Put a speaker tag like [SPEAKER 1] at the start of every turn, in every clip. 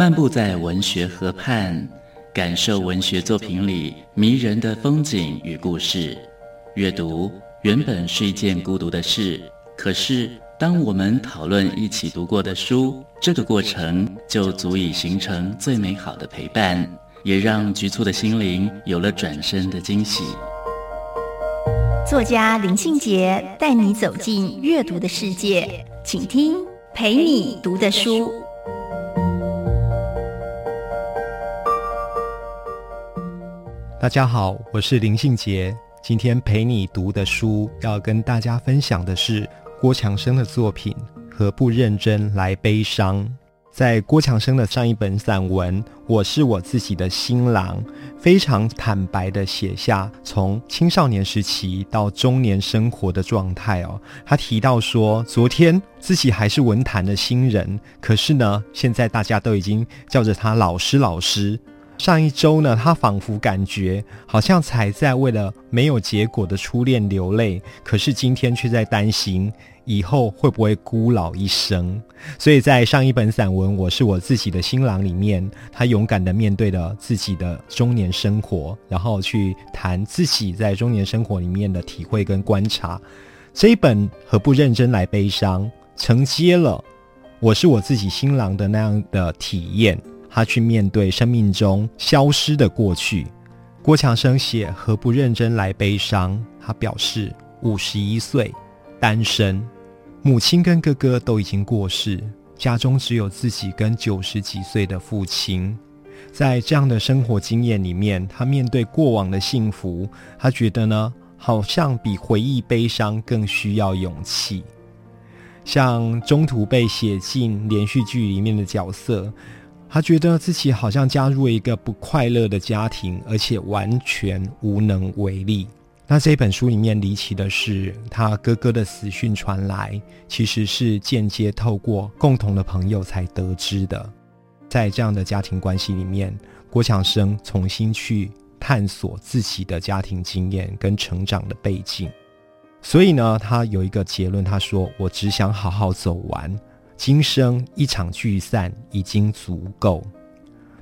[SPEAKER 1] 漫步在文学河畔，感受文学作品里迷人的风景与故事。阅读原本是一件孤独的事，可是当我们讨论一起读过的书，这个过程就足以形成最美好的陪伴，也让局促的心灵有了转身的惊喜。
[SPEAKER 2] 作家林庆杰带你走进阅读的世界，请听陪你读的书。
[SPEAKER 3] 大家好，我是林信杰。今天陪你读的书，要跟大家分享的是郭强生的作品《何不认真来悲伤》。在郭强生的上一本散文《我是我自己的新郎》，非常坦白的写下从青少年时期到中年生活的状态哦。他提到说，昨天自己还是文坛的新人，可是呢，现在大家都已经叫着他老师老师。上一周呢，他仿佛感觉好像才在为了没有结果的初恋流泪，可是今天却在担心以后会不会孤老一生。所以在上一本散文《我是我自己的新郎》里面，他勇敢的面对了自己的中年生活，然后去谈自己在中年生活里面的体会跟观察。这一本何不认真来悲伤，承接了我是我自己新郎的那样的体验。他去面对生命中消失的过去。郭强生写何不认真来悲伤？他表示五十一岁，单身，母亲跟哥哥都已经过世，家中只有自己跟九十几岁的父亲。在这样的生活经验里面，他面对过往的幸福，他觉得呢，好像比回忆悲伤更需要勇气。像中途被写进连续剧里面的角色。他觉得自己好像加入了一个不快乐的家庭，而且完全无能为力。那这本书里面离奇的是，他哥哥的死讯传来，其实是间接透过共同的朋友才得知的。在这样的家庭关系里面，郭强生重新去探索自己的家庭经验跟成长的背景。所以呢，他有一个结论，他说：“我只想好好走完。”今生一场聚散已经足够。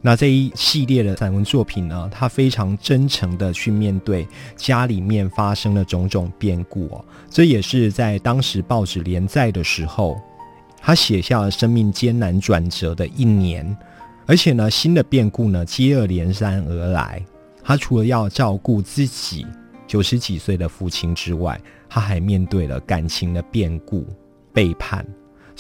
[SPEAKER 3] 那这一系列的散文作品呢？他非常真诚的去面对家里面发生的种种变故哦。这也是在当时报纸连载的时候，他写下了生命艰难转折的一年。而且呢，新的变故呢接二连三而来。他除了要照顾自己九十几岁的父亲之外，他还面对了感情的变故、背叛。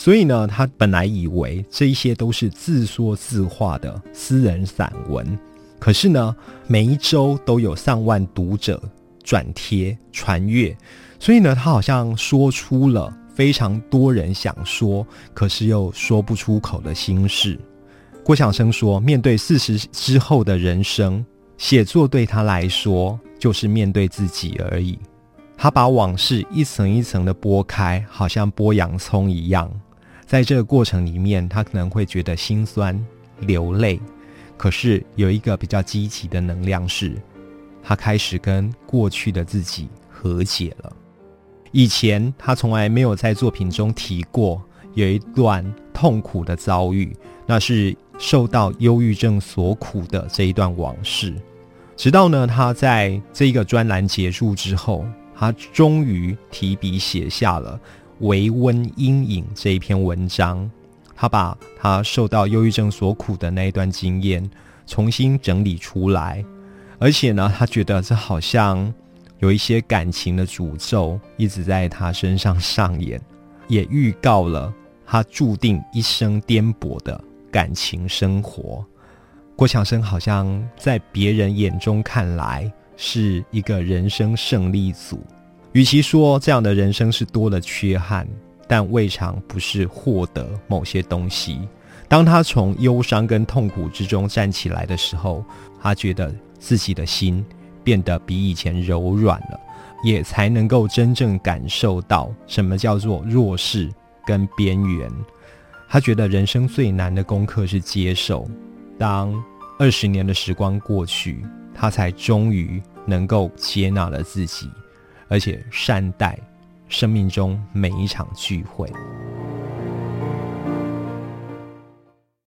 [SPEAKER 3] 所以呢，他本来以为这一些都是自说自话的私人散文，可是呢，每一周都有上万读者转贴传阅，所以呢，他好像说出了非常多人想说，可是又说不出口的心事。郭晓生说：“面对四十之后的人生，写作对他来说就是面对自己而已。他把往事一层一层的剥开，好像剥洋葱一样。”在这个过程里面，他可能会觉得心酸、流泪，可是有一个比较积极的能量是，他开始跟过去的自己和解了。以前他从来没有在作品中提过有一段痛苦的遭遇，那是受到忧郁症所苦的这一段往事。直到呢，他在这一个专栏结束之后，他终于提笔写下了。维温阴影这一篇文章，他把他受到忧郁症所苦的那一段经验重新整理出来，而且呢，他觉得这好像有一些感情的诅咒一直在他身上上演，也预告了他注定一生颠簸的感情生活。郭强生好像在别人眼中看来是一个人生胜利组。与其说这样的人生是多了缺憾，但未尝不是获得某些东西。当他从忧伤跟痛苦之中站起来的时候，他觉得自己的心变得比以前柔软了，也才能够真正感受到什么叫做弱势跟边缘。他觉得人生最难的功课是接受。当二十年的时光过去，他才终于能够接纳了自己。而且善待生命中每一场聚会。